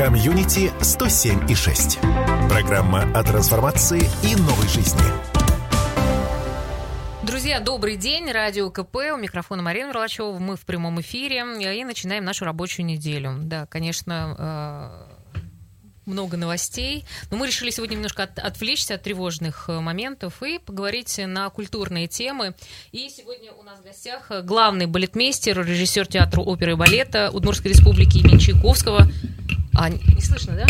Комьюнити 107 и 6. Программа о трансформации и новой жизни. Друзья, добрый день. Радио КП. У микрофона Марина Мерлачева. Мы в прямом эфире. И начинаем нашу рабочую неделю. Да, конечно, э, много новостей. Но мы решили сегодня немножко от, отвлечься от тревожных э, моментов и поговорить на культурные темы. И сегодня у нас в гостях главный балетмейстер, режиссер театра оперы и балета Удмуртской республики имени Чайковского а, не слышно, да?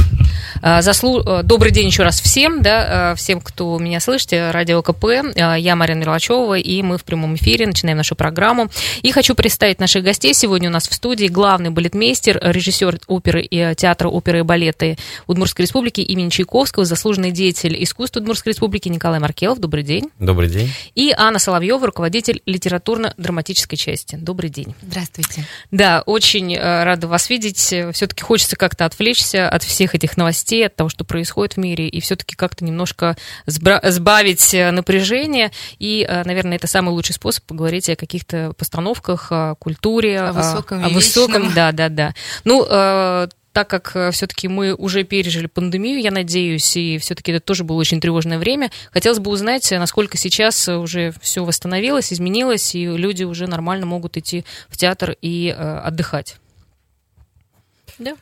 А, заслу... Э, добрый день еще раз всем, да, э, всем, кто меня слышит, радио КП. А, я Марина Мерлачева, и мы в прямом эфире начинаем нашу программу. И хочу представить наших гостей. Сегодня у нас в студии главный балетмейстер, режиссер оперы и э, театра оперы и балета Удмуртской республики имени Чайковского, заслуженный деятель искусств Удмуртской республики Николай Маркелов. Добрый день. Добрый день. И Анна Соловьева, руководитель литературно-драматической части. Добрый день. Здравствуйте. Да, очень рада вас видеть. Все-таки хочется как-то отвлечься от всех этих новостей, от того, что происходит в мире, и все-таки как-то немножко сбавить э, напряжение. И, э, наверное, это самый лучший способ поговорить о каких-то постановках, о культуре, о высоком. О, о высоком, да, да, да. Ну, э, так как все-таки мы уже пережили пандемию, я надеюсь, и все-таки это тоже было очень тревожное время, хотелось бы узнать, насколько сейчас уже все восстановилось, изменилось, и люди уже нормально могут идти в театр и э, отдыхать. Да.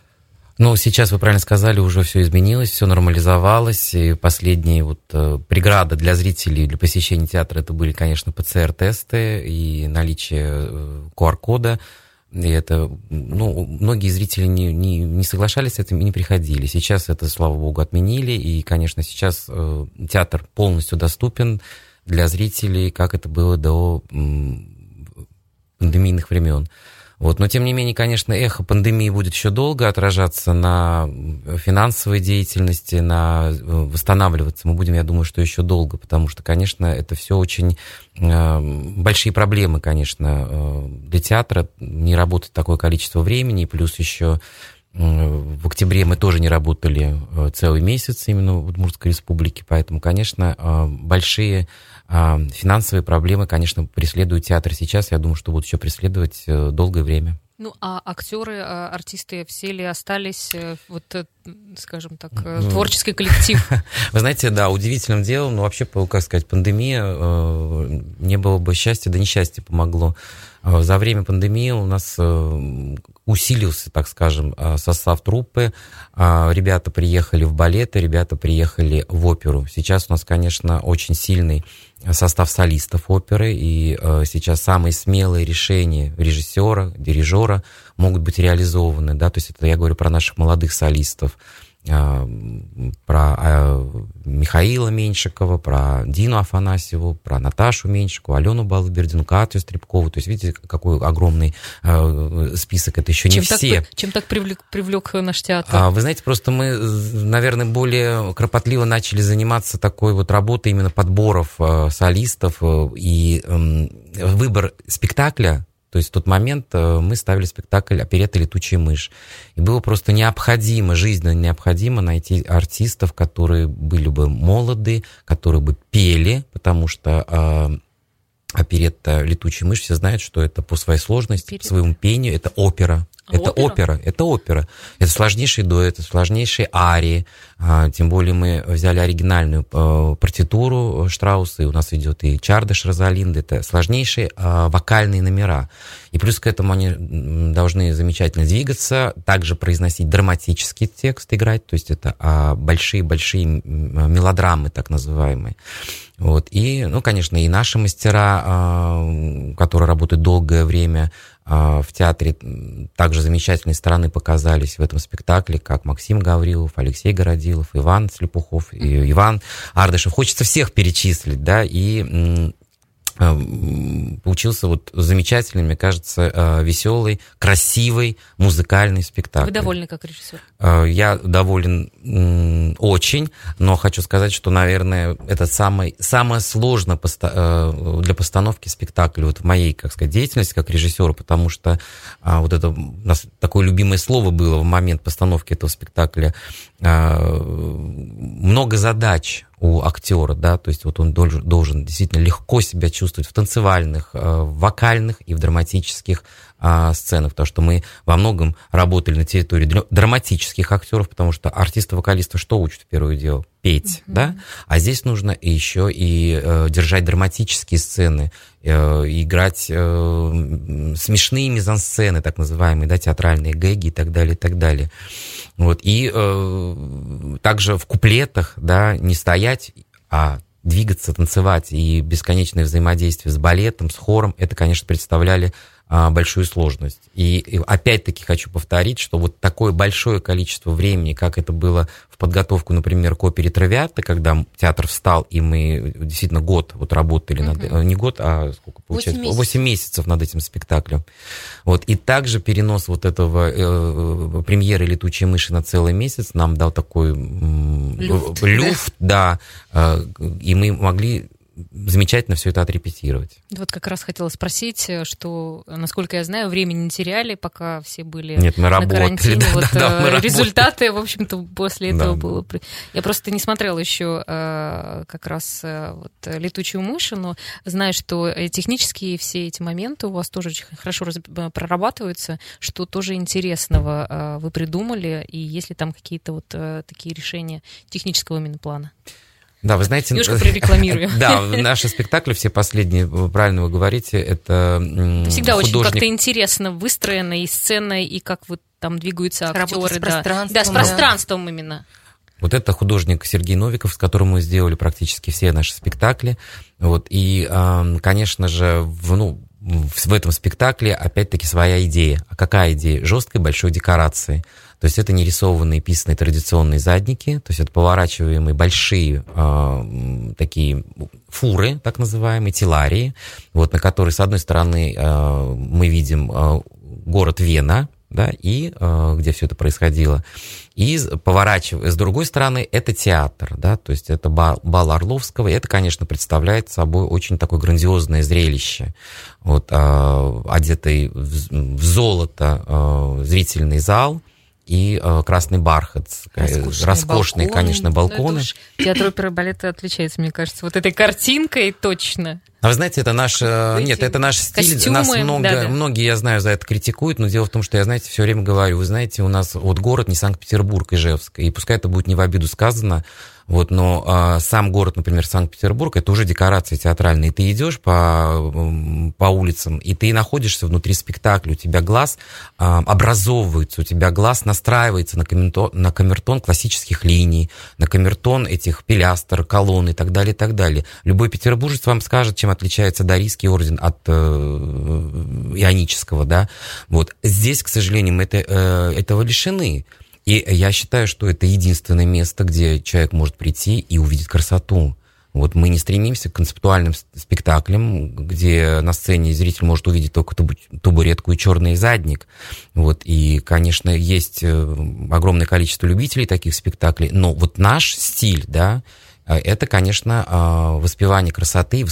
Ну, сейчас вы правильно сказали, уже все изменилось, все нормализовалось. И последние вот э, преграды для зрителей, для посещения театра, это были, конечно, ПЦР-тесты и наличие э, QR-кода. И это, ну, многие зрители не, не, не соглашались с этим и не приходили. Сейчас это, слава богу, отменили. И, конечно, сейчас э, театр полностью доступен для зрителей, как это было до пандемийных времен. Вот. Но, тем не менее, конечно, эхо пандемии будет еще долго отражаться на финансовой деятельности, на э, восстанавливаться. Мы будем, я думаю, что еще долго, потому что, конечно, это все очень э, большие проблемы, конечно, э, для театра. Не работать такое количество времени, плюс еще в октябре мы тоже не работали целый месяц именно в Удмуртской республике, поэтому, конечно, большие финансовые проблемы, конечно, преследуют театр сейчас. Я думаю, что будут еще преследовать э, долгое время. Ну, а актеры, а, артисты все ли остались, э, вот, э, скажем так, ну, творческий коллектив? Вы знаете, да, удивительным делом, ну, вообще, как сказать, пандемия, не было бы счастья, да несчастье помогло. За время пандемии у нас усилился, так скажем, состав труппы. Ребята приехали в балеты, ребята приехали в оперу. Сейчас у нас, конечно, очень сильный состав солистов оперы, и э, сейчас самые смелые решения режиссера, дирижера могут быть реализованы, да, то есть это я говорю про наших молодых солистов, про а, Михаила Меньшикова, про Дину Афанасьеву, про Наташу Меньшикову, Алену Балыбердину, Катю Стребкову. То есть, видите, какой огромный а, список. Это еще чем не так, все. Чем так привлек, привлек наш театр? Вы знаете, просто мы, наверное, более кропотливо начали заниматься такой вот работой именно подборов солистов и выбор спектакля то есть в тот момент э, мы ставили спектакль «Оперета летучая мышь». И было просто необходимо, жизненно необходимо найти артистов, которые были бы молоды, которые бы пели, потому что э, оперетта «Летучая мышь», все знают, что это по своей сложности, Перед. по своему пению, это опера. А это опера? опера, это опера. Это сложнейший дуэт, это сложнейшие арии. А, тем более мы взяли оригинальную а, партитуру Штрауса, и у нас идет и Чардыш Розалинда. Это сложнейшие а, вокальные номера. И плюс к этому они должны замечательно двигаться, также произносить драматический текст, играть. То есть это большие-большие мелодрамы, так называемые. Вот. И, ну, конечно, и наши мастера, которые работают долгое время, а, в театре также замечательные стороны показались в этом спектакле, как Максим Гаврилов, Алексей Городилов, Иван Слепухов, и Иван Ардышев. Хочется всех перечислить, да, и получился вот замечательный, мне кажется, э, веселый, красивый музыкальный спектакль. Вы довольны как режиссер? Э, я доволен очень, но хочу сказать, что, наверное, это самое, самое сложное для постановки спектакля вот в моей, как сказать, деятельности как режиссера, потому что а, вот это у нас такое любимое слово было в момент постановки этого спектакля. Много задач, у актера, да, то есть вот он должен, должен действительно легко себя чувствовать в танцевальных, э, в вокальных и в драматических а, сцены, потому что мы во многом работали на территории драматических актеров, потому что артисты-вокалисты что учат в первую дело? Петь, mm-hmm. да? А здесь нужно еще и э, держать драматические сцены, э, играть э, смешные мизансцены, так называемые, да, театральные гэги и так далее, и так далее. Вот. И э, также в куплетах, да, не стоять, а двигаться, танцевать и бесконечное взаимодействие с балетом, с хором, это, конечно, представляли а, большую сложность. И, и опять-таки хочу повторить, что вот такое большое количество времени, как это было в подготовку, например, к опере «Травиатта», когда театр встал, и мы действительно год вот работали, над, не год, а сколько получается? 8 месяцев. 8 месяцев над этим спектаклем. Вот. И также перенос вот этого э, премьеры «Летучие мыши» на целый месяц нам дал такой люфт, люфт да, э, и мы могли замечательно все это отрепетировать. Вот как раз хотела спросить, э, что, насколько я знаю, времени не теряли, пока все были Нет, мы на работали, карантине. Да, вот, да, да, мы результаты, работали. в общем-то, после этого да. было... Я просто не смотрела еще э, как раз вот, «Летучую мышь», но знаю, что технические все эти моменты у вас тоже очень хорошо прорабатываются, что тоже интересного вы придумали, и есть ли там какие-то вот такие решения технического именно плана? Да, вы знаете... Немножко прорекламирую. Да, наши спектакли, все последние, правильно вы говорите, это Всегда очень как-то интересно выстроено и сцена, и как вот там двигаются актеры. с пространством. Да, с пространством именно. Вот это художник Сергей Новиков, с которым мы сделали практически все наши спектакли. Вот, и, конечно же, в, ну, в этом спектакле опять-таки своя идея. А какая идея? Жесткой большой декорации. То есть это не рисованные, писанные традиционные задники, то есть это поворачиваемые большие э, такие фуры, так называемые, теларии, вот, на которые, с одной стороны, э, мы видим э, город Вена, да, и э, где все это происходило. И поворачивая, с другой стороны, это театр, да, то есть это бал, бал Орловского, и это, конечно, представляет собой очень такое грандиозное зрелище. Вот э, одетый в, в золото э, зрительный зал, и э, красный бархат, э, роскошные, роскошные балконы. конечно, балконы. Ну, театр оперы и балета отличается, мне кажется, вот этой картинкой точно. А вы знаете, это наш, э, нет, это наш стиль. Костюмы, нас много, да, да. многие, я знаю, за это критикуют, но дело в том, что я, знаете, все время говорю, вы знаете, у нас вот город не Санкт-Петербург, Ижевск, и пускай это будет не в обиду сказано, вот, но а, сам город, например, Санкт-Петербург, это уже декорации театральные. Ты идешь по, по улицам, и ты находишься внутри спектакля, у тебя глаз а, образовывается, у тебя глаз настраивается на камертон, на камертон классических линий, на камертон этих пилястр, колонн и так далее, и так далее. Любой петербуржец вам скажет, чем отличается Дарийский орден от э, ионического, да. Вот. Здесь, к сожалению, мы это, э, этого лишены. И я считаю, что это единственное место, где человек может прийти и увидеть красоту. Вот мы не стремимся к концептуальным спектаклям, где на сцене зритель может увидеть только табуретку и черный задник. Вот, и, конечно, есть э, огромное количество любителей таких спектаклей, но вот наш стиль, да, э, это, конечно, э, воспевание красоты,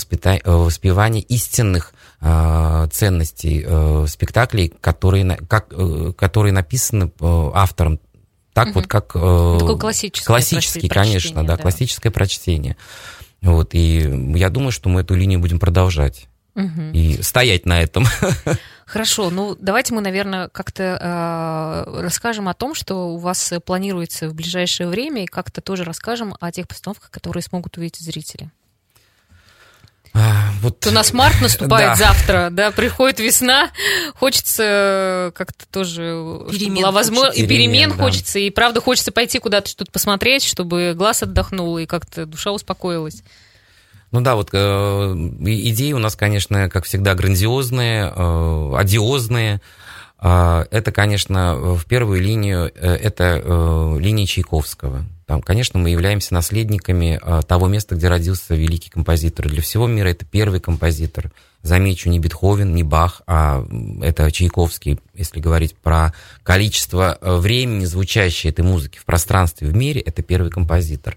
воспевание истинных ценностей спектаклей, которые, как, которые написаны автором так угу. вот, как... Э, Такое классическое Классический, конечно, да, да, классическое прочтение. Вот, и я думаю, что мы эту линию будем продолжать. Угу. И стоять на этом. Хорошо, ну давайте мы, наверное, как-то э, расскажем о том, что у вас планируется в ближайшее время, и как-то тоже расскажем о тех постановках, которые смогут увидеть зрители. А, вот... У нас март наступает да. завтра, да, приходит весна, хочется как-то тоже, перемен была возможность, и перемен, перемен да. хочется, и правда хочется пойти куда-то что-то посмотреть, чтобы глаз отдохнул и как-то душа успокоилась. Ну да, вот э, идеи у нас, конечно, как всегда, грандиозные, э, одиозные. Э, это, конечно, в первую линию, э, это э, линия Чайковского. Там, конечно, мы являемся наследниками а, того места, где родился великий композитор. Для всего мира это первый композитор. Замечу, не Бетховен, не Бах, а это Чайковский, если говорить про количество э, времени, звучащей этой музыки в пространстве в мире, это первый композитор.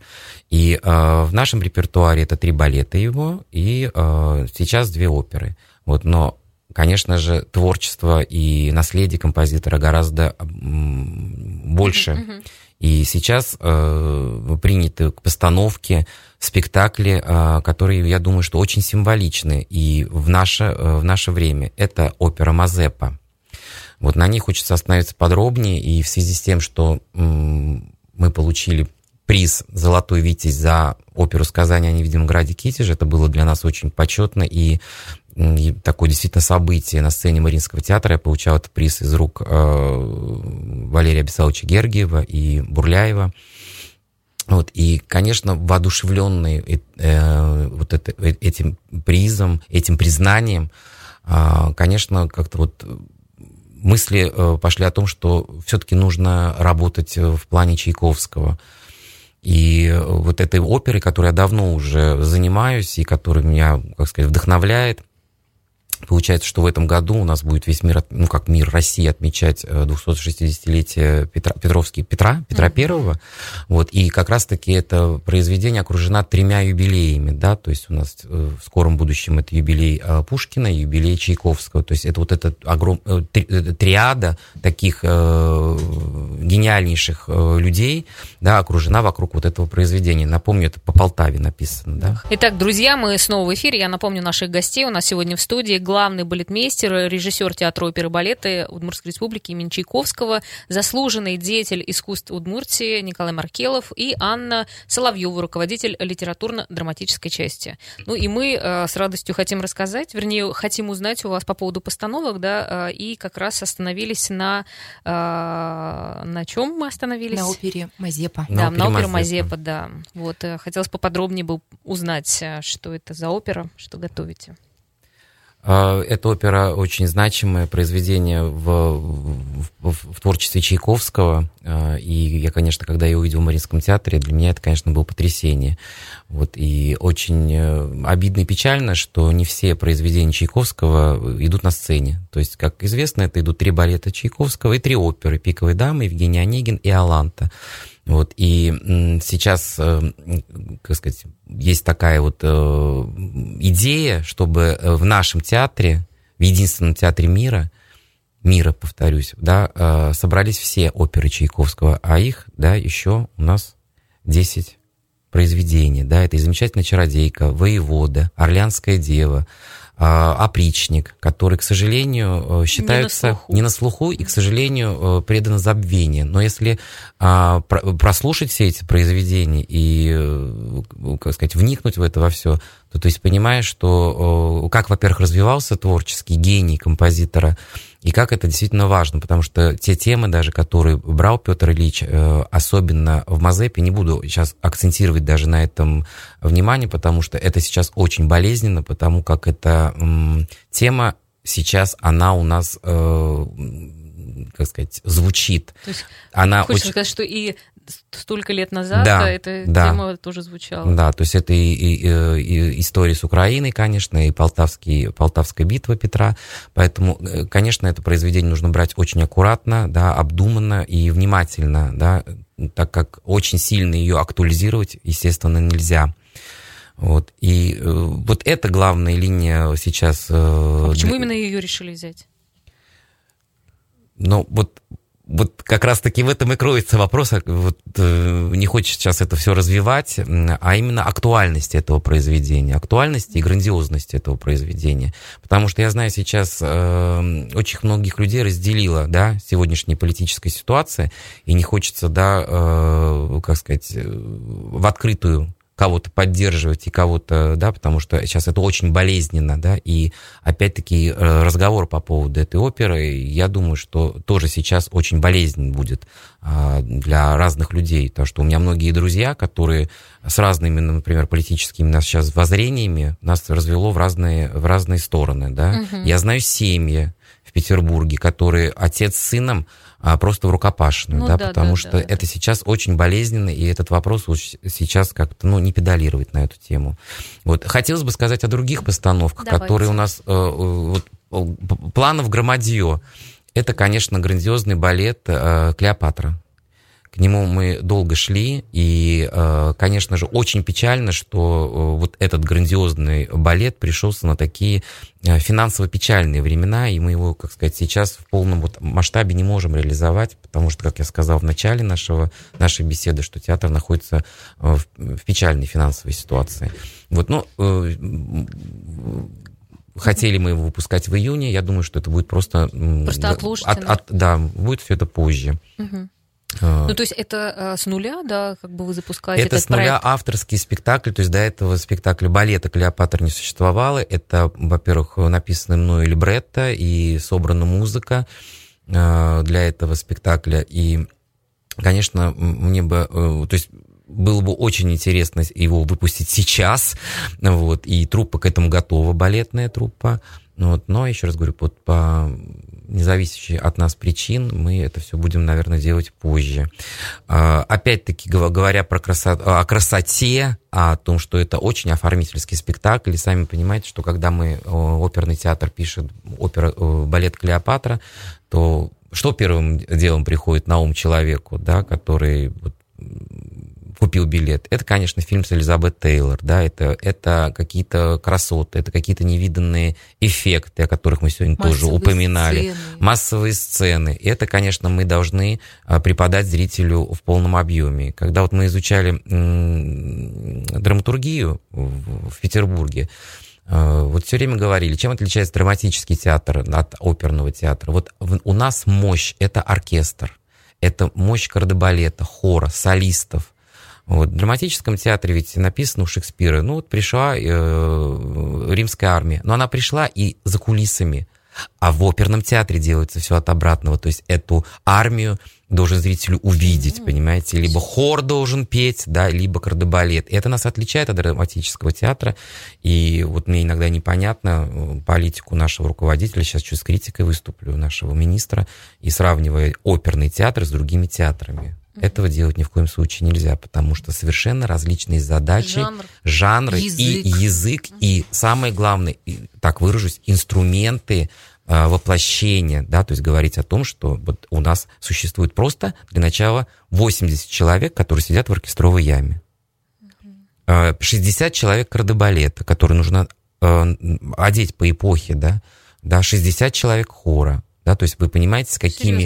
И э, в нашем репертуаре это три балета его, и э, сейчас две оперы. Вот, но конечно же, творчество и наследие композитора гораздо больше. Mm-hmm. И сейчас э, приняты к постановке спектакли, э, которые, я думаю, что очень символичны и в наше, э, в наше время. Это опера Мазепа. Вот на них хочется остановиться подробнее, и в связи с тем, что мы получили приз «Золотой Витязь» за оперу «Сказание о невидимом граде Китеже». Это было для нас очень почетно и такое действительно событие на сцене Мариинского театра. Я получал этот приз из рук э, Валерия Бесаловича Гергиева и Бурляева. Вот, и, конечно, воодушевленный э, э, вот это, э, этим призом, этим признанием, э, конечно, как-то вот мысли э, пошли о том, что все-таки нужно работать в плане Чайковского – и вот этой оперой, которой я давно уже занимаюсь и которая меня, как сказать, вдохновляет, Получается, что в этом году у нас будет весь мир, ну как мир России отмечать 260-летие э, Петра, Петровский, Петра, Петра mm-hmm. Первого. Вот, и как раз-таки это произведение окружено тремя юбилеями, да, то есть у нас э, в скором будущем это юбилей э, Пушкина, юбилей Чайковского, то есть это вот эта огром... триада таких гениальнейших людей, да, окружена вокруг вот этого произведения. Напомню, это по Полтаве написано, да. Итак, друзья, мы снова в эфире. Я напомню наших гостей. У нас сегодня в студии главный балетмейстер, режиссер театра оперы и балета Удмуртской республики имени Чайковского, заслуженный деятель искусств Удмуртии Николай Маркелов и Анна Соловьева, руководитель литературно-драматической части. Ну и мы э, с радостью хотим рассказать, вернее, хотим узнать у вас по поводу постановок, да, э, и как раз остановились на... Э, на чем мы остановились? На опере Мазепа. Да, на, на опере Мазепа, да. Вот, хотелось поподробнее бы узнать, что это за опера, что готовите. А, эта опера очень значимое произведение в, в, в творчестве Чайковского. А, и я, конечно, когда я увидел в Мариинском театре, для меня это, конечно, было потрясение. Вот, и очень э, обидно и печально, что не все произведения Чайковского идут на сцене. То есть, как известно, это идут три балета Чайковского и три оперы «Пиковая дама», «Евгений Онегин» и «Аланта». Вот, и сейчас, э, как сказать, есть такая вот э, идея, чтобы э, в нашем театре, в единственном театре мира, мира, повторюсь, да, собрались все оперы Чайковского, а их, да, еще у нас 10 произведений, да, это и замечательная чародейка, воевода, Орлянская дева, опричник, который, к сожалению, э, считаются не на слуху, не на слуху и, к сожалению, э, преданы забвению. Но если а, прослушать все эти произведения и, э, как сказать, вникнуть в это во все, то, то есть понимаешь, что как, во-первых, развивался творческий гений композитора, и как это действительно важно, потому что те темы даже, которые брал Петр Ильич, э, особенно в Мазепе, не буду сейчас акцентировать даже на этом внимание, потому что это сейчас очень болезненно, потому как эта тема сейчас, она у нас э, как сказать, звучит. То есть, она хочешь очень... сказать, что и столько лет назад да, эта да, тема тоже звучала. Да, то есть это и, и, и история с Украиной, конечно, и Полтавский, Полтавская битва Петра. Поэтому, э, конечно, это произведение нужно брать очень аккуратно, да, обдуманно и внимательно, да, так как очень сильно ее актуализировать, естественно, нельзя. Вот. И э, вот это главная линия сейчас. Э, а почему именно ее решили взять? Ну, вот вот как раз-таки в этом и кроется вопрос, а вот, э, не хочется сейчас это все развивать, а именно актуальности этого произведения, актуальности и грандиозности этого произведения. Потому что я знаю, сейчас э, очень многих людей разделила да, сегодняшняя политическая ситуация, и не хочется, да, э, как сказать, э, в открытую кого-то поддерживать и кого-то, да, потому что сейчас это очень болезненно, да, и опять-таки э, разговор по поводу этой оперы, я думаю, что тоже сейчас очень болезнен будет а, для разных людей, потому что у меня многие друзья, которые с разными, например, политическими нас сейчас воззрениями, нас развело в разные, в разные стороны, да. Угу. Я знаю семьи в Петербурге, которые отец с сыном а просто в рукопашную, ну, да, да, потому да, что да, это да. сейчас очень болезненно, и этот вопрос сейчас как-то, ну, не педалировать на эту тему. Вот. Хотелось бы сказать о других постановках, Давайте. которые у нас, э, вот, планов громадье. Это, конечно, грандиозный балет э, «Клеопатра». К нему мы долго шли, и, э, конечно же, очень печально, что э, вот этот грандиозный балет пришелся на такие э, финансово-печальные времена, и мы его, как сказать, сейчас в полном вот масштабе не можем реализовать, потому что, как я сказал в начале нашего, нашей беседы, что театр находится в, в печальной финансовой ситуации. Вот, ну, хотели мы его выпускать в июне, я думаю, что это будет просто... Просто отложите. От, от, да, будет все это позже. Угу. Ну, то есть это э, с нуля, да, как бы вы запускаете Это этот с нуля проект? авторский спектакль, то есть до этого спектакля балета «Клеопатра» не существовало. Это, во-первых, написано мною либретто и собрана музыка э, для этого спектакля. И, конечно, мне бы... э, То есть было бы очень интересно его выпустить сейчас, вот, и труппа к этому готова, балетная труппа, вот, но, еще раз говорю, вот по независящей от нас причин мы это все будем, наверное, делать позже. А, Опять-таки, говоря про красоту, о красоте, о том, что это очень оформительский спектакль, и сами понимаете, что когда мы, оперный театр пишет опера, балет «Клеопатра», то что первым делом приходит на ум человеку, да, который вот, купил билет. Это, конечно, фильм с Элизабет Тейлор, да, это, это какие-то красоты, это какие-то невиданные эффекты, о которых мы сегодня тоже Массовые упоминали. сцены. Массовые сцены. И это, конечно, мы должны а, преподать зрителю в полном объеме. Когда вот мы изучали драматургию в, Петербурге, а, вот все время говорили, чем отличается драматический театр от оперного театра. Вот у нас мощь — это оркестр, это мощь кардебалета, хора, солистов. Вот. В драматическом театре ведь написано у Шекспира, ну вот пришла э, римская армия, но она пришла и за кулисами, а в оперном театре делается все от обратного, то есть эту армию должен зрителю увидеть, понимаете, либо хор должен петь, да, либо кардебалет. И это нас отличает от драматического театра, и вот мне иногда непонятно э, политику нашего руководителя, сейчас чуть с критикой выступлю, нашего министра, и сравнивая оперный театр с другими театрами. Этого делать ни в коем случае нельзя, потому что совершенно различные задачи, Жанр. жанры Язык. и язык, и самое главное, и, так выражусь, инструменты э, воплощения, да, то есть говорить о том, что вот у нас существует просто для начала 80 человек, которые сидят в оркестровой яме. Э, 60 человек кардебалета, которые нужно э, одеть по эпохе, да, да, 60 человек хора, да, то есть вы понимаете, с какими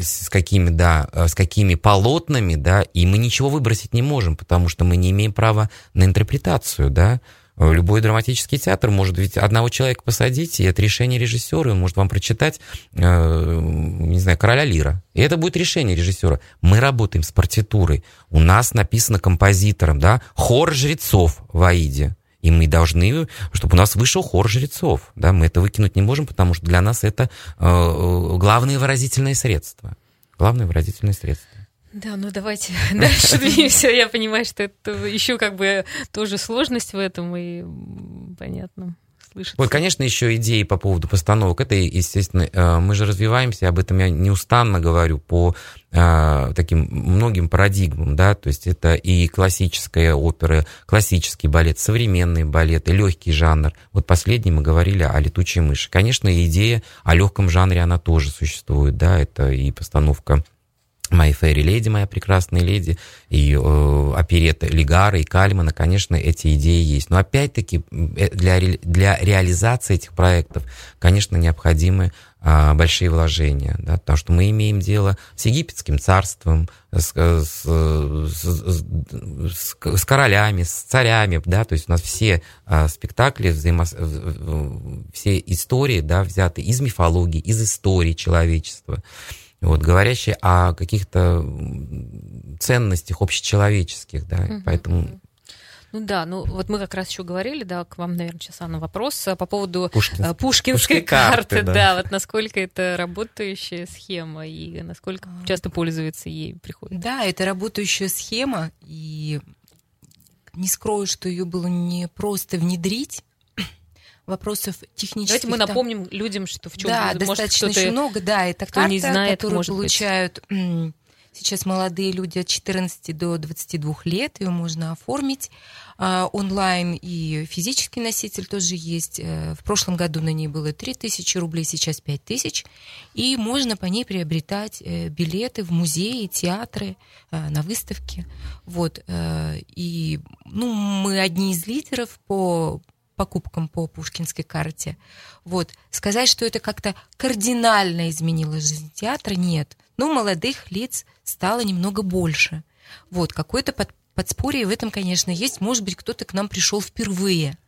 с какими, да, э, с какими полотнами, да, и мы ничего выбросить не можем, потому что мы не имеем права на интерпретацию, да. Э, Любой драматический театр может ведь одного человека посадить, и это решение режиссера, он может вам прочитать, э, не знаю, «Короля Лира». И это будет решение режиссера. Мы работаем с партитурой. У нас написано композитором, да, хор жрецов в Аиде. И мы должны, чтобы у нас вышел хор жрецов. Да? Мы это выкинуть не можем, потому что для нас это э, главные выразительные средства. Главное выразительное средство. Да, ну давайте дальше двинемся. Я понимаю, что это еще как бы тоже сложность в этом, и понятно. Слышится. Вот, конечно, еще идеи по поводу постановок. Это, естественно, э, мы же развиваемся, об этом я неустанно говорю, по э, таким многим парадигмам, да, то есть это и классическая опера, классический балет, современный балет, и легкий жанр. Вот последний мы говорили о летучей мыши. Конечно, идея о легком жанре, она тоже существует, да, это и постановка My Fairy Lady, моя прекрасная леди, и э, оперета Лигара и Кальмана, конечно, эти идеи есть. Но опять-таки э, для, для реализации этих проектов, конечно, необходимы а, большие вложения, да, потому что мы имеем дело с египетским царством, с, э, с, э, с- с- с королями, с царями, да, то есть у нас все а, спектакли, взаимо... все истории, да, взяты из мифологии, из истории человечества вот, говорящие о каких-то ценностях общечеловеческих, да, Мгм, поэтому. Ну да, ну вот мы как раз еще говорили, да, к вам, наверное, сейчас, Анна, вопрос э, по поводу э, пушкинской Пушкинской карты, карты, да. да. вот насколько это работающая схема и насколько часто пользуется ей приходит. Да, это работающая схема, и не скрою, что ее было не просто внедрить. Вопросов технических. Давайте мы там- напомним людям, что в чем Да, может достаточно еще много, да, это карта, не знает, которую может быть. получают м, сейчас молодые люди от 14 до 22 лет, ее можно оформить а, онлайн, и физический носитель тоже есть. Э, В прошлом году на ней было 3000 рублей, сейчас 5000, и можно по ней приобретать э, билеты в музеи, театры, э, на выставки. Вот. И ну, мы одни из лидеров по покупкам по пушкинской карте. Вот. Сказать, что это как-то кардинально изменило жизнь театра, нет. Но молодых лиц стало немного больше. Вот. Какое-то под, подспорье в этом, конечно, есть. Может быть, кто-то к нам пришел впервые.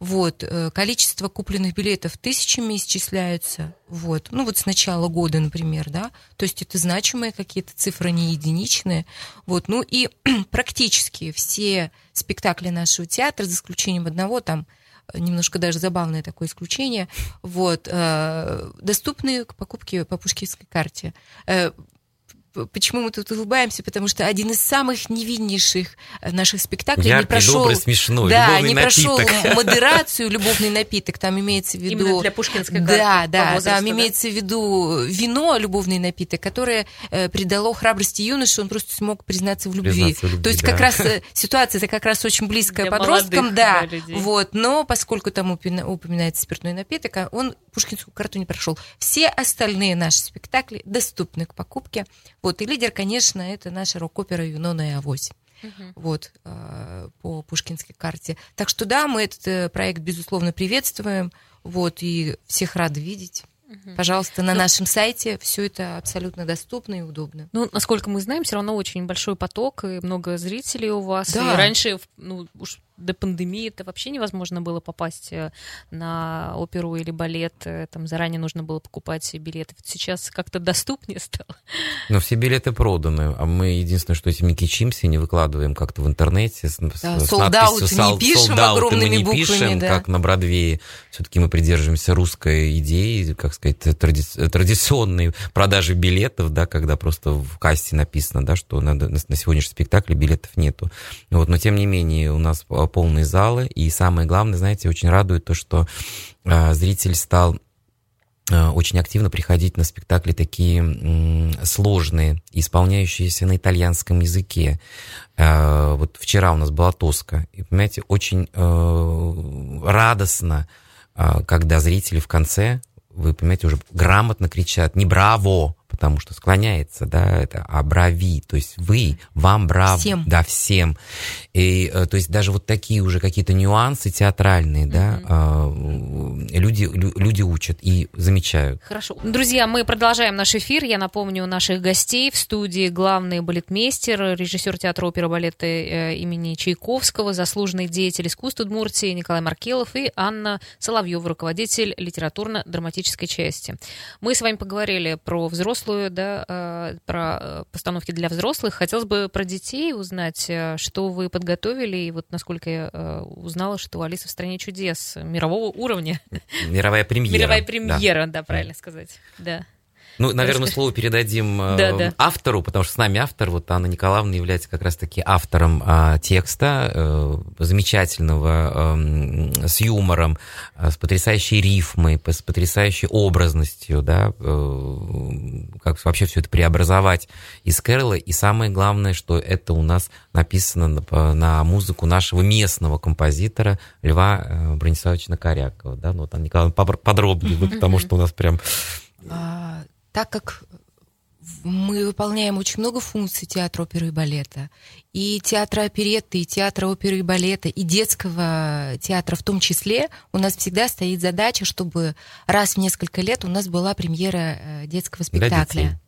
Вот, э, количество купленных билетов тысячами исчисляются. Вот, ну вот с начала года, например, да. То есть это значимые какие-то цифры, не единичные. Вот, ну и практически все спектакли нашего театра, за исключением одного, там немножко даже забавное такое исключение, вот, э, доступны к покупке по пушкинской карте. Почему мы тут улыбаемся? Потому что один из самых невиннейших э, наших спектаклей Яркий, не прошел, добрый, смешной, да, не прошел напиток. модерацию, любовный напиток. Там имеется в виду, Именно для пушкинской да, да, возрасту, там да? имеется в виду вино, любовный напиток, которое э, придало храбрости юноше, он просто смог признаться в любви. Признаться в любви, То есть да. как раз э, ситуация это как раз очень близкая Для подросткам, молодых, да, людей. вот. Но поскольку там упоминается спиртной напиток, а он пушкинскую карту не прошел. Все остальные наши спектакли доступны к покупке. Вот и лидер, конечно, это наша рок-опера «Юнона и Авось». Вот, э, по пушкинской карте. Так что да, мы этот э, проект, безусловно, приветствуем. Вот, и всех рады видеть. Пожалуйста, на нашем сайте все это абсолютно доступно и удобно. Ну, насколько мы знаем, все равно очень большой поток и много зрителей у вас. Да. И раньше, ну, уж до пандемии это вообще невозможно было попасть э, на оперу или балет. э, Там заранее нужно было покупать билеты. Сейчас как-то доступнее стало. Но все билеты проданы, а мы единственное, что этим не кичимся, не выкладываем как-то в интернете. С, Да, с надписью не «Sold- пишем sold out» огромными мы не буквами, пишем, да. как на Бродвее. Все-таки мы придерживаемся русской идеи, как сказать, тради- традиционной продажи билетов, да, когда просто в кассе написано, да, что на, на сегодняшний спектакль билетов нету. Вот, но тем не менее у нас а, полные залы, и самое главное, знаете, очень радует то, что а, зритель стал э, очень активно приходить на спектакли такие сложные, исполняющиеся на итальянском языке. Э, Вот вчера у нас была Тоска, и, понимаете, очень э, радостно, э, когда зрители в конце, вы понимаете, уже грамотно кричат не «браво», потому что склоняется, да, это, а брави, то есть вы, вам браво, Всем. да, всем. И, э, то есть даже вот такие уже какие-то нюансы театральные, да, э, люди, лю- люди учат и замечают. Хорошо. Друзья, мы продолжаем наш эфир. Я напомню наших гостей в студии главный балетмейстер, режиссер театра оперы балета э, имени Чайковского, заслуженный деятель искусств Удмуртии Николай Маркелов и Анна Соловьева, руководитель литературно-драматической части. Мы с вами поговорили про взрослую, да, про постановки для взрослых. Хотелось бы про детей узнать, что вы подготовили, и вот насколько я э, узнала, что Алиса в стране чудес мирового уровня. Мировая премьера. Мировая да. премьера, да, правильно сказать. Да. Ну, наверное, Расскажи. слово передадим э, Да, да. автору, потому что с нами автор, вот Анна Николаевна является как раз-таки автором а, текста, э, замечательного, эм, с юмором, э, с потрясающей рифмой, с потрясающей образностью, да, э, как вообще все это преобразовать из Кэрола. И самое главное, что это у нас написано на, музыку нашего местного композитора Льва э, Брониславовича Накорякова. Да? Ну, Николаевна, попро- подробнее, потому что у нас прям... А, так как мы выполняем очень много функций театра оперы и балета, и театра оперетты, и театра оперы и балета, и детского театра в том числе, у нас всегда стоит задача, чтобы раз в несколько лет у нас была премьера э, детского спектакля.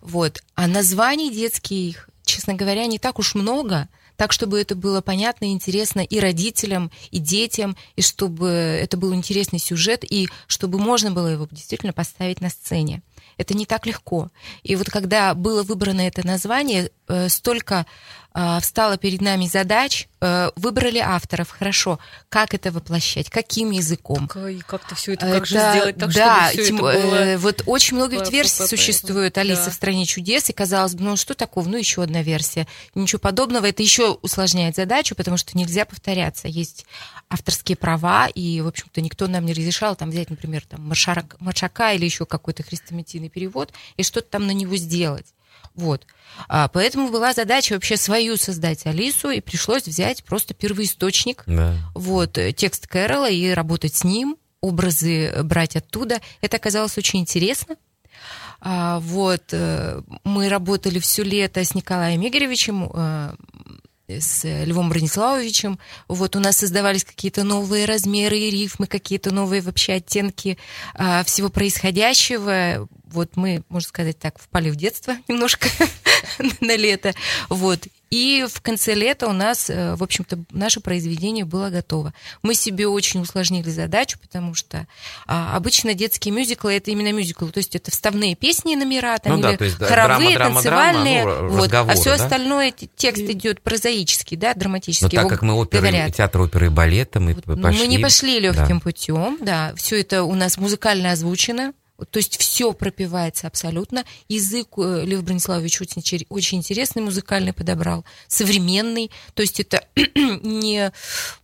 Вот. А названий детских, честно говоря, не так уж много, так, чтобы это было понятно и интересно и родителям, и детям, и чтобы это был интересный сюжет, и чтобы можно было его действительно поставить на сцене. Это не так легко. И вот когда было выбрано это название, э, столько э, встало перед нами задач, э, выбрали авторов, хорошо, как это воплощать, каким языком, Как- и как-то все это, как же это- сделать так, да, чтобы все тем- это было... э, вот очень много ведь версий существует Алиса да. в стране чудес, и казалось бы, ну что такого, ну еще одна версия. Ничего подобного, это еще усложняет задачу, потому что нельзя повторяться. Есть авторские права, и, в общем-то, никто нам не разрешал там взять, например, там Маршарак- Маршака или еще какой-то хрестоматийный перевод и что-то там на него сделать. Вот. А, поэтому была задача вообще свою создать Алису, и пришлось взять просто первоисточник Да. вот, э, текст Кэрола и работать с ним, образы э, брать оттуда. Это оказалось очень интересно. А, вот, э, мы работали все лето с Николаем Игоревичем, с Львом Брониславовичем. Вот у нас создавались какие-то новые размеры и рифмы, какие-то новые вообще оттенки а, всего происходящего. Вот мы, можно сказать так, впали в детство немножко на лето. Вот. И в конце лета у нас, э, в общем-то, наше произведение было готово. Мы себе очень усложнили задачу, потому что а, обычно детские мюзиклы это именно мюзиклы, то есть это вставные песни, номера, там, ну, да, или есть, хоровые, драма, танцевальные, драма, ну, вот, а все да? остальное текст идет прозаический, да, драматический. Но так как мы оперы, говорят. театр оперы и балета, мы Вот, пошли. ну, мы не пошли легким да. путем, да. Все это у нас музыкально озвучено. То есть все пропивается абсолютно. Язык э, Лев Брониславович очень, очень интересный музыкальный подобрал, современный. То есть это не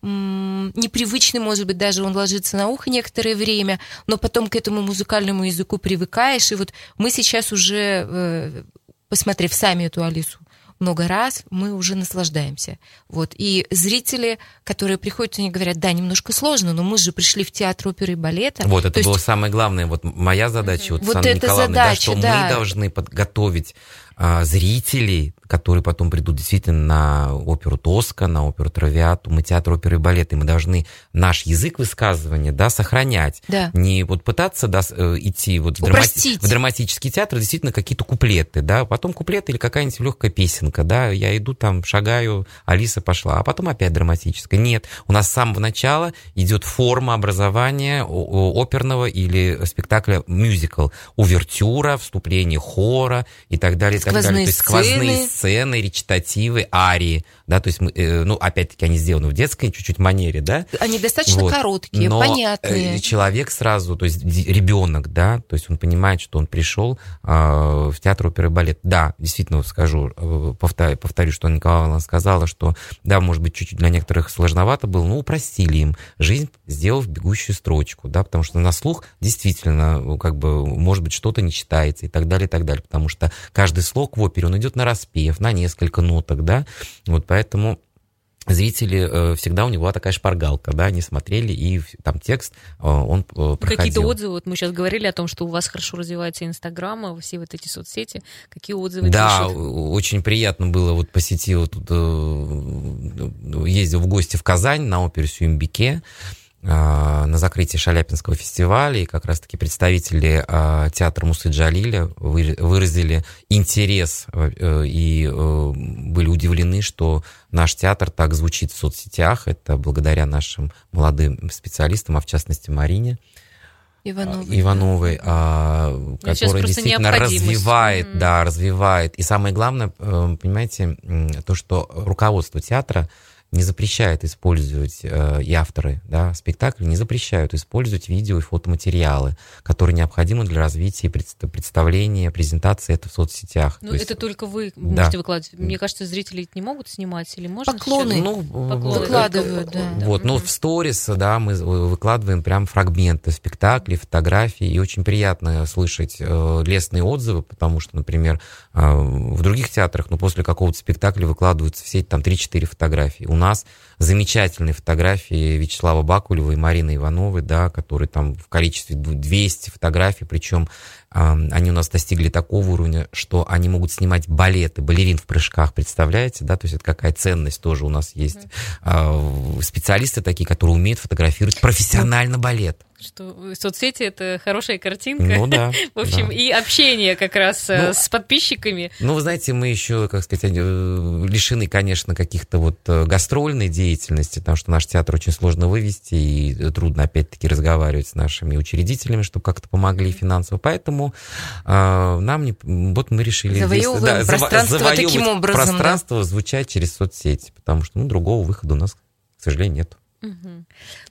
непривычный, может быть, даже он ложится на ухо некоторое время, но потом к этому музыкальному языку привыкаешь. И вот мы сейчас уже, э, посмотрев сами эту Алису, много раз, мы уже наслаждаемся. Вот. И зрители, которые приходят, они говорят, да, немножко сложно, но мы же пришли в театр оперы и балета. Вот, это То было есть самое главное. Вот моя задача, вот, Вот Санны это Николаевны, да, задача, что да. мы должны подготовить а, зрителей, которые потом придут действительно на оперу Тоска, на оперу Травиату, мы театр оперы и балета, и мы должны наш язык высказывания, да, сохранять. Да. Не вот пытаться да, э, идти вот в, драмати- в драматический театр, действительно какие-то куплеты, да, потом куплеты или какая-нибудь легкая песенка, да, я иду там, шагаю, Алиса пошла, а потом опять драматическая. Нет, у нас с самого начала идет форма образования оперного или спектакля мюзикл, увертюра, вступление хора и так далее, и так далее. Сквозные То есть сквозные сцены. сцены, речитативы, арии, да, то есть, э, ну, опять-таки они сделаны в детской чуть-чуть манере, да, Они достаточно вот. короткие, Но, понятные. э, человек сразу, то есть ребенок, да, то есть он понимает, что он пришел а, в театр оперы и балет. Да, действительно скажу, э, повторю, повторю, что Николаевна сказала, что да, может быть, чуть-чуть для некоторых сложновато было, но упростили им жизнь, сделав бегущую строчку, да, потому что на слух действительно, ну, как бы, может быть, что-то не читается и так далее, и так далее, потому что каждый слог в опере, он идет на распев, на несколько ноток, да, вот поэтому зрители, э, всегда у него была такая шпаргалка, да, они смотрели, и там текст, э, он э, проходил. Какие-то отзывы, вот мы сейчас говорили о том, что у вас хорошо развивается Инстаграм, все вот эти соцсети. Какие отзывы Да, пишут? очень приятно было вот посетил, вот тут, ездил в гости в Казань на оперу Сюмбике на закрытии Шаляпинского фестиваля, и как раз-таки представители э, театра Мусы Джалиля вы- выразили интерес э, и э, были удивлены, что наш театр так звучит в соцсетях. Это благодаря нашим молодым специалистам, а в частности Марине. Ивановы. Ивановой, а, сейчас которая действительно развивает, Мгм. да, развивает. И самое главное, э, понимаете, то, что руководство театра не запрещает использовать, э, и авторы да, спектакля не запрещают использовать видео и фотоматериалы, которые необходимы для развития и предста- представления, презентации это в соцсетях. Ну, То есть, это только вы да. можете выкладывать. Мне кажется, зрители не могут снимать или можно? Поклоны. сейчас? ну, Поклоны. Выкладывают, да. Вот, но в сторис, да, мы выкладываем прям фрагменты спектаклей, фотографий, и очень приятно слышать э, лестные отзывы, потому что, например, э, в других театрах, ну, после какого-то спектакля выкладываются в сеть там 3-4 фотографии. У нас замечательные фотографии Вячеслава Бакулева и Марины Ивановой, да, которые там в количестве дв- 200 фотографий, причем они у нас достигли такого уровня, что они могут снимать балеты, балерин в прыжках, представляете, да, то есть это какая ценность тоже у нас есть. А, Специалисты такие, которые умеют фотографировать профессионально балет. Что соцсети это хорошая картинка. Ну да. В общем, да. и общение как раз э, Ну, с подписчиками. Ну, вы знаете, мы еще, как сказать, э, лишены, конечно, каких-то вот э, гастрольной деятельности, потому что наш театр очень сложно вывести, и трудно, опять-таки, разговаривать с нашими учредителями, чтобы как-то помогли финансово. Поэтому э, нам не... Вот мы решили... Завоевываем заво- пространство завоевывать таким образом, да. Пространство звучать через соцсети, потому что, ну, другого выхода у нас, к сожалению, нет. Мгм.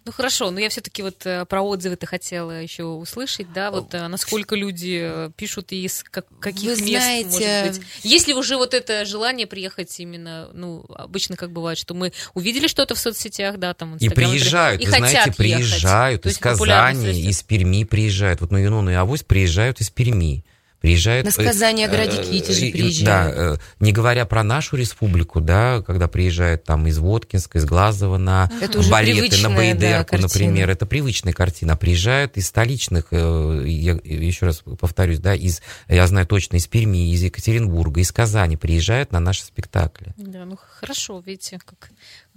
Ну хорошо, но я все-таки вот э, про отзывы-то хотела еще услышать, да, вот э, насколько люди э, пишут и из как- каких Вы мест, знаете, может быть. Есть ли уже вот это желание приехать именно, ну, обычно как бывает, что мы увидели что-то в соцсетях, да, там, И Инстаграм, приезжают, и вы хотят знаете, ехать. приезжают То из Казани, из Перми приезжают. Вот на Юнону и Авось приезжают из Перми. Приезжают... На сказание о граде э, Китеже э, приезжают. Да, э, не говоря про нашу республику, да, когда приезжают там из Воткинска, из Глазова на Это уже балеты, на да, Байдерку, картина. например, это привычная картина. А приезжают из столичных, э, я еще раз повторюсь, да, из, я знаю точно, из Перми, из Екатеринбурга, из Казани приезжают на наши спектакли. Да, ну хорошо, видите, как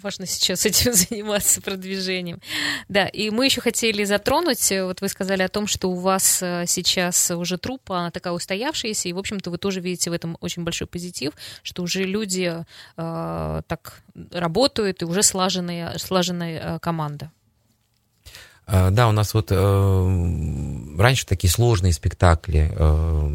важно сейчас этим заниматься продвижением. Да, и мы еще хотели затронуть, э, вот вы сказали о том, что у вас э, сейчас уже труппа, она такая устоявшиеся, и, в общем-то, вы тоже видите в этом очень большой позитив, что уже люди э, так работают, и уже слаженная, слаженная э, команда. А, да, у нас вот э, раньше такие сложные спектакли, э,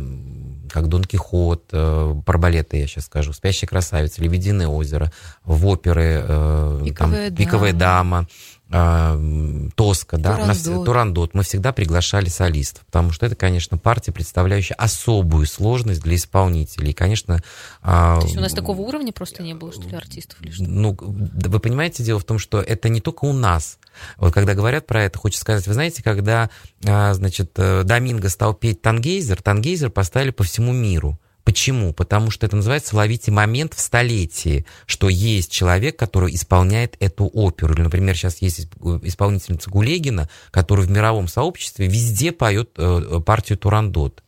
как Дон Кихот, э, Барбалеты, я сейчас скажу, Спящая красавица, Лебединое озеро, в оперы, э, Пиковая там, Пиковая дама, Тоска, да, Турандот. Нас, Турандот. Мы всегда приглашали солистов, потому что это, конечно, партия, представляющая особую сложность для исполнителей. И, конечно... То есть у нас такого уровня просто не было, что ли, артистов или что? Ну, вы понимаете, дело в том, что это не только у нас. Вот когда говорят про это, хочется сказать, вы знаете, когда, а, значит, э, Доминго стал петь «Тангейзер», «Тангейзер» поставили по всему миру. Почему? Потому что это называется «ловите момент в столетии», что есть человек, который исполняет эту оперу. Или, например, сейчас есть исполнительница Гулегина, которая в мировом сообществе везде поет э, партию «Турандот».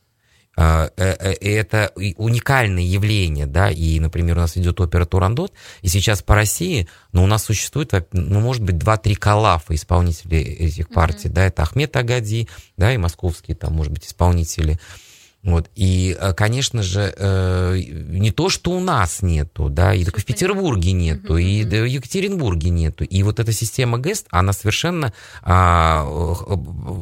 А, э, это уникальное явление, да, и, например, у нас идет опера «Турандот», и сейчас по России, ну, у нас существует, ну, может быть, два-три калафа исполнителей этих партий, mm-hmm. да, это Ахмед Агади, да, и московские, там, может быть, исполнители, вот. И, э, конечно же, э, не то, что у нас нету, да, и так в Петербурге нету, и в Екатеринбурге нету. И вот эта система ГЭСТ, она совершенно а,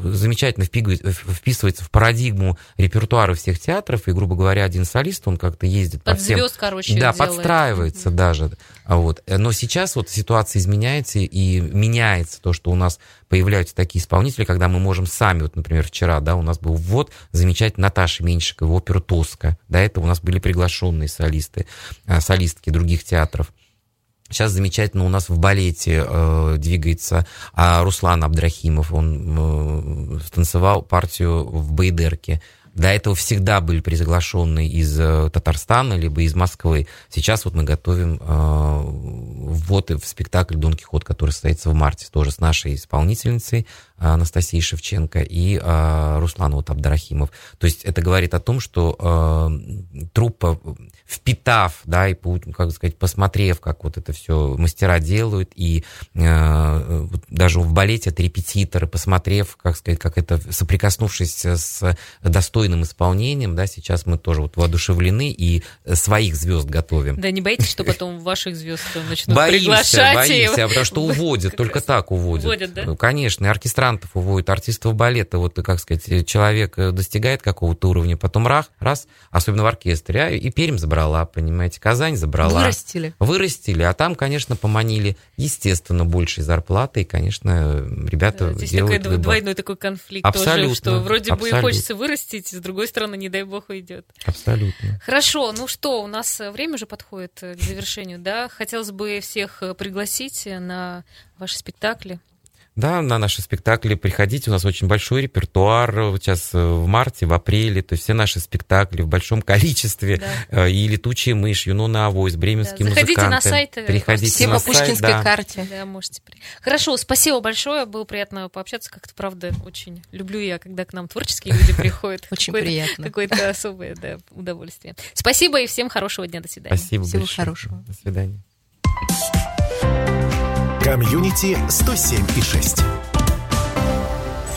замечательно вписывается в парадигму репертуара всех театров. И, грубо говоря, один солист, он как-то ездит Под по всем... звезд, короче, Да, делает. подстраивается даже. Вот. Но сейчас вот ситуация изменяется и меняется то, что у нас появляются такие исполнители, когда мы можем сами, вот, например, вчера, да, у нас был ввод замечательной Наташи Меньшиковой в оперу «Тоска». До этого у нас были приглашенные солисты, а, солистки других театров. Сейчас замечательно у нас в балете э, двигается а Руслан Абдрахимов. Он э, станцевал партию в Байдерке. До этого всегда были приглашенные из э, Татарстана, либо из Москвы. Сейчас вот мы готовим э, ввод в спектакль «Дон Кихот», который состоится в марте, тоже с нашей исполнительницей Анастасией Шевченко и э, Руслан вот Абдрахимов. То есть это говорит о том, что э, труппа, впитав, да, и, как сказать, посмотрев, как вот это все мастера делают, и э, вот даже в балете это репетиторы, посмотрев, как сказать, как это, соприкоснувшись с достойным исполнением, да, сейчас мы тоже вот воодушевлены и своих звезд готовим. Да, не боитесь, что потом ваших звезд начнут боимся, приглашать? Боимся, и... потому что уводят, только так уводят. Уводят, да? Ну, конечно, и оркестрантов уводят, артистов балета, вот, как сказать, человек достигает какого-то уровня, потом раз, раз, особенно в оркестре, а и Пермь забрала, понимаете, Казань забрала. Вырастили. Вырастили, а там, конечно, поманили, естественно, большей зарплаты, и, конечно, ребята да, здесь делают такой выбор. двойной такой конфликт Абсолютно, тоже, что вроде абсолютно. бы и хочется вырастить, с другой стороны, не дай бог, уйдет. Абсолютно. Хорошо, ну что, у нас время уже подходит к завершению, да? Хотелось бы всех пригласить на ваши спектакли. Да, на наши спектакли приходите, у нас очень большой репертуар сейчас в марте, в апреле, то есть все наши спектакли в большом количестве, да. и «Летучая мышь», «Юнона Авось», «Бременские да. Заходите музыканты. на сайт. Приходите все на по пушкинской сайт, да. карте. Да, можете. Хорошо, спасибо большое, было приятно пообщаться, как-то, правда, очень люблю я, когда к нам творческие люди приходят. Очень приятно. Какое-то особое удовольствие. Спасибо и всем хорошего дня, до свидания. Спасибо Всего хорошего. До свидания. Комьюнити 107 и 6.